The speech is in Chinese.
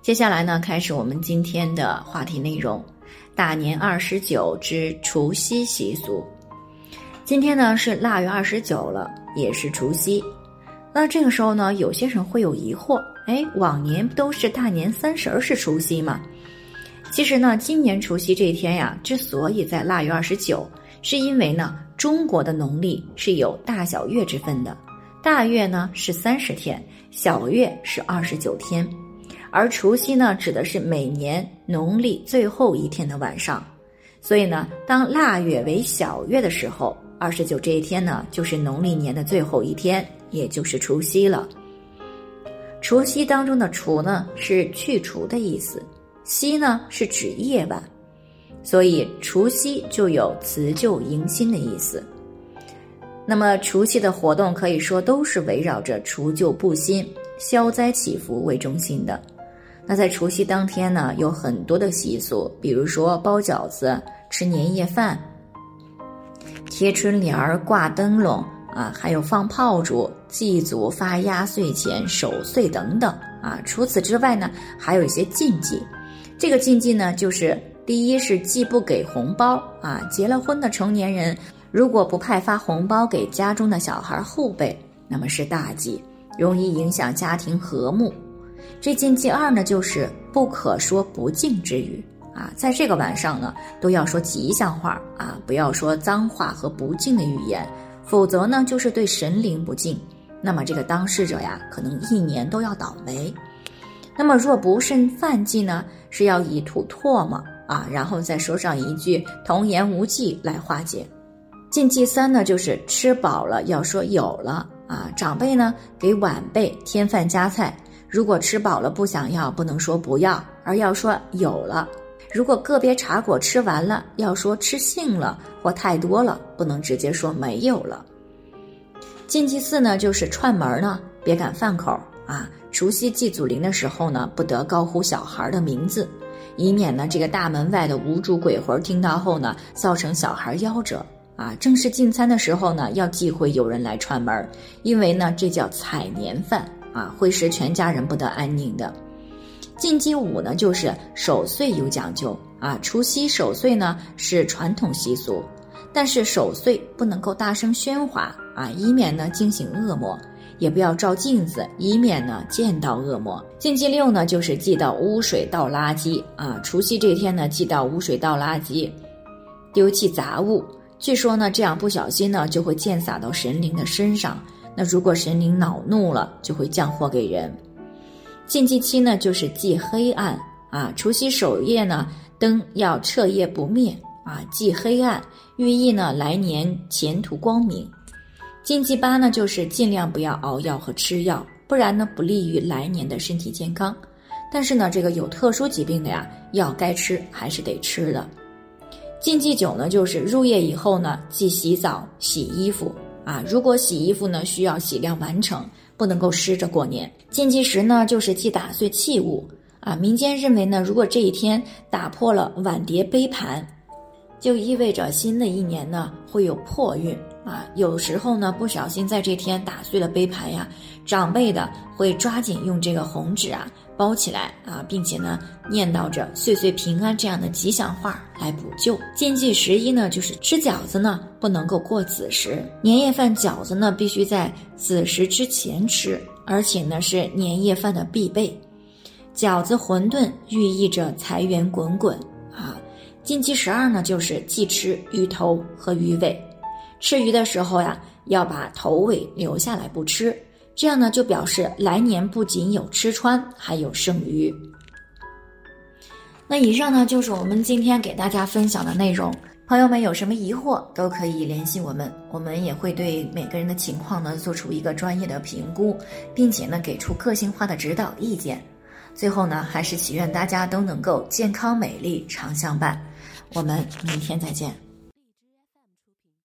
接下来呢，开始我们今天的话题内容。大年二十九之除夕习俗，今天呢是腊月二十九了，也是除夕。那这个时候呢，有些人会有疑惑：哎，往年不都是大年三十是除夕吗？其实呢，今年除夕这一天呀，之所以在腊月二十九，是因为呢，中国的农历是有大小月之分的，大月呢是三十天，小月是二十九天。而除夕呢，指的是每年农历最后一天的晚上，所以呢，当腊月为小月的时候，二十九这一天呢，就是农历年的最后一天，也就是除夕了。除夕当中的“除”呢，是去除的意思；“夕”呢，是指夜晚，所以除夕就有辞旧迎新的意思。那么，除夕的活动可以说都是围绕着除旧布新、消灾祈福为中心的。那在除夕当天呢，有很多的习俗，比如说包饺子、吃年夜饭、贴春联儿、挂灯笼啊，还有放炮竹、祭祖、发压岁钱、守岁等等啊。除此之外呢，还有一些禁忌。这个禁忌呢，就是第一是既不给红包啊，结了婚的成年人如果不派发红包给家中的小孩后辈，那么是大忌，容易影响家庭和睦。这禁忌二呢，就是不可说不敬之语啊，在这个晚上呢，都要说吉祥话啊，不要说脏话和不敬的语言，否则呢，就是对神灵不敬。那么这个当事者呀，可能一年都要倒霉。那么若不慎犯忌呢，是要以吐唾沫啊，然后再说上一句童言无忌来化解。禁忌三呢，就是吃饱了要说有了啊，长辈呢给晚辈添饭加菜。如果吃饱了不想要，不能说不要，而要说有了；如果个别茶果吃完了，要说吃性了或太多了，不能直接说没有了。禁忌四呢，就是串门呢，别赶饭口啊。除夕祭祖灵的时候呢，不得高呼小孩的名字，以免呢这个大门外的无主鬼魂听到后呢，造成小孩夭折啊。正式进餐的时候呢，要忌讳有人来串门，因为呢这叫踩年饭。啊，会使全家人不得安宁的。禁忌五呢，就是守岁有讲究啊。除夕守岁呢是传统习俗，但是守岁不能够大声喧哗啊，以免呢惊醒恶魔；也不要照镜子，以免呢见到恶魔。禁忌六呢，就是忌到污水倒垃圾啊。除夕这天呢，忌到污水倒垃圾，丢弃杂物。据说呢，这样不小心呢，就会溅洒到神灵的身上。那如果神灵恼怒了，就会降祸给人。禁忌期呢，就是忌黑暗啊。除夕守夜呢，灯要彻夜不灭啊，忌黑暗，寓意呢来年前途光明。禁忌八呢，就是尽量不要熬药和吃药，不然呢不利于来年的身体健康。但是呢，这个有特殊疾病的呀，药该吃还是得吃的。禁忌九呢，就是入夜以后呢，忌洗澡、洗衣服。啊，如果洗衣服呢，需要洗晾完成，不能够湿着过年。禁忌食呢，就是忌打碎器物。啊，民间认为呢，如果这一天打破了碗碟杯盘，就意味着新的一年呢会有破运。啊，有时候呢，不小心在这天打碎了杯盘呀，长辈的会抓紧用这个红纸啊包起来啊，并且呢念叨着“岁岁平安”这样的吉祥话来补救。禁忌十一呢，就是吃饺子呢不能够过子时，年夜饭饺子呢必须在子时之前吃，而且呢是年夜饭的必备。饺子、馄饨寓意着财源滚滚啊。禁忌十二呢，就是忌吃鱼头和鱼尾。吃鱼的时候呀，要把头尾留下来不吃，这样呢就表示来年不仅有吃穿，还有剩余。那以上呢就是我们今天给大家分享的内容。朋友们有什么疑惑都可以联系我们，我们也会对每个人的情况呢做出一个专业的评估，并且呢给出个性化的指导意见。最后呢，还是祈愿大家都能够健康美丽常相伴。我们明天再见。